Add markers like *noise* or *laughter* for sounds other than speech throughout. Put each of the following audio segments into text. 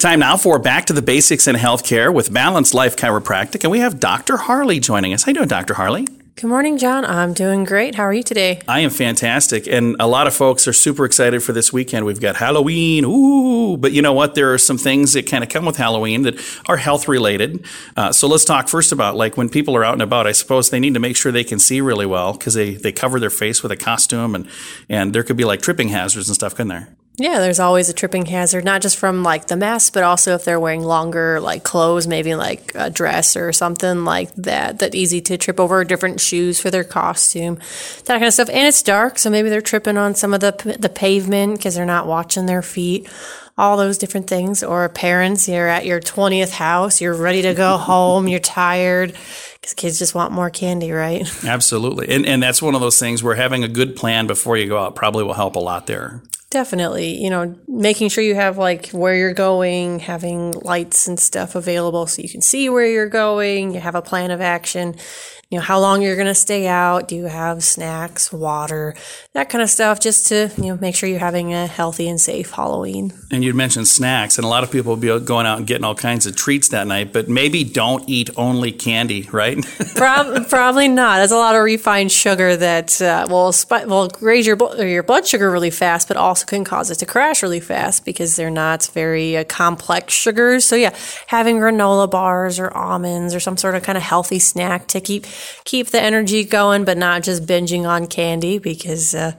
Time now for Back to the Basics in Healthcare with Balanced Life Chiropractic, and we have Dr. Harley joining us. How you doing, Dr. Harley? Good morning, John. I'm doing great. How are you today? I am fantastic, and a lot of folks are super excited for this weekend. We've got Halloween, ooh! But you know what? There are some things that kind of come with Halloween that are health related. Uh, so let's talk first about like when people are out and about. I suppose they need to make sure they can see really well because they they cover their face with a costume, and and there could be like tripping hazards and stuff, couldn't there? Yeah, there's always a tripping hazard, not just from like the mask, but also if they're wearing longer like clothes, maybe like a dress or something like that, that easy to trip over, different shoes for their costume, that kind of stuff. And it's dark, so maybe they're tripping on some of the the pavement because they're not watching their feet. All those different things. Or parents, you're at your 20th house, you're ready to go *laughs* home, you're tired because kids just want more candy, right? Absolutely, and and that's one of those things where having a good plan before you go out probably will help a lot there. Definitely. You know, making sure you have like where you're going, having lights and stuff available so you can see where you're going, you have a plan of action, you know, how long you're going to stay out, do you have snacks, water, that kind of stuff just to, you know, make sure you're having a healthy and safe Halloween. And you'd mentioned snacks, and a lot of people will be going out and getting all kinds of treats that night, but maybe don't eat only candy, right? *laughs* Prob- probably not. There's a lot of refined sugar that uh, will spi- will raise your bl- your blood sugar really fast, but also can cause it to crash really fast because they're not very uh, complex sugars. So yeah, having granola bars or almonds or some sort of kind of healthy snack to keep keep the energy going, but not just binging on candy because uh,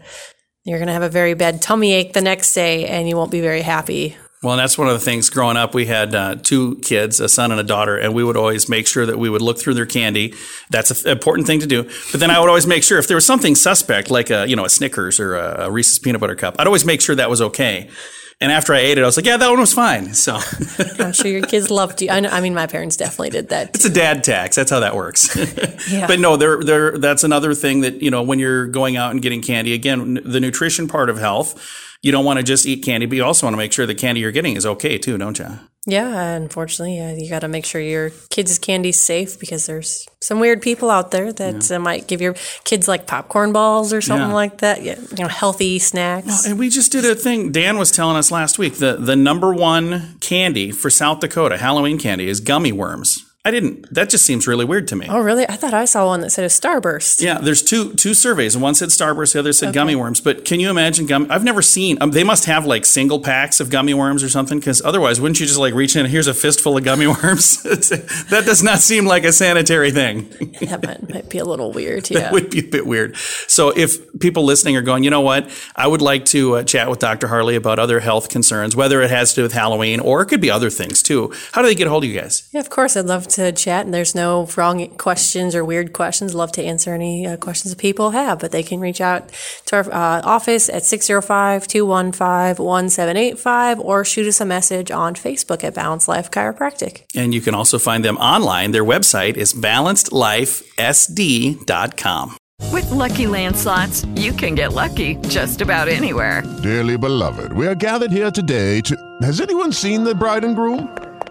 you're going to have a very bad tummy ache the next day and you won't be very happy. Well, and that's one of the things growing up. We had uh, two kids, a son and a daughter, and we would always make sure that we would look through their candy. That's an important thing to do. But then I would always make sure if there was something suspect, like a you know a Snickers or a, a Reese's peanut butter cup, I'd always make sure that was okay. And after I ate it, I was like, yeah, that one was fine. So *laughs* I'm sure your kids loved you. I, know, I mean, my parents definitely did that. it's a dad tax. That's how that works. *laughs* Yeah. But no, there, there. That's another thing that you know when you're going out and getting candy. Again, the nutrition part of health. You don't want to just eat candy, but you also want to make sure the candy you're getting is okay too, don't you? Yeah, unfortunately, yeah, you got to make sure your kids' candy's safe because there's some weird people out there that uh, might give your kids like popcorn balls or something Yeah. like that. Yeah, you know, healthy snacks. And we just did a thing. Dan was telling us last week the the number one candy for South Dakota, Halloween candy, is gummy worms. I didn't. That just seems really weird to me. Oh, really? I thought I saw one that said a starburst. Yeah, there's two two surveys. One said Starburst, the other said gummy worms. But can you imagine gum? I've never seen. Um, they must have like single packs of gummy worms or something. Because otherwise, wouldn't you just like reach in? And Here's a fistful of gummy *laughs* worms. that does not seem like a sanitary thing. *laughs* That might, might be a little weird. *laughs* That Yeah. would be a bit weird. So if people listening are going, you know what, I would like to uh, chat with Dr. Harley about other health concerns, whether it has to do with Halloween or it could be other things too. How do they get a hold of you guys? Yeah, of course. I'd love to chat, and there's no wrong questions or weird questions. Love to answer any uh, questions that people have, but they can reach out to our uh, office at 605 215 1785 or shoot us a message on Facebook at Balanced Life Chiropractic. And you can also find them online. Their website is balancedlifesd.com. With Lucky Land slots, you can get lucky just about anywhere. Dearly beloved, we are gathered here today to. Has anyone seen the bride and groom?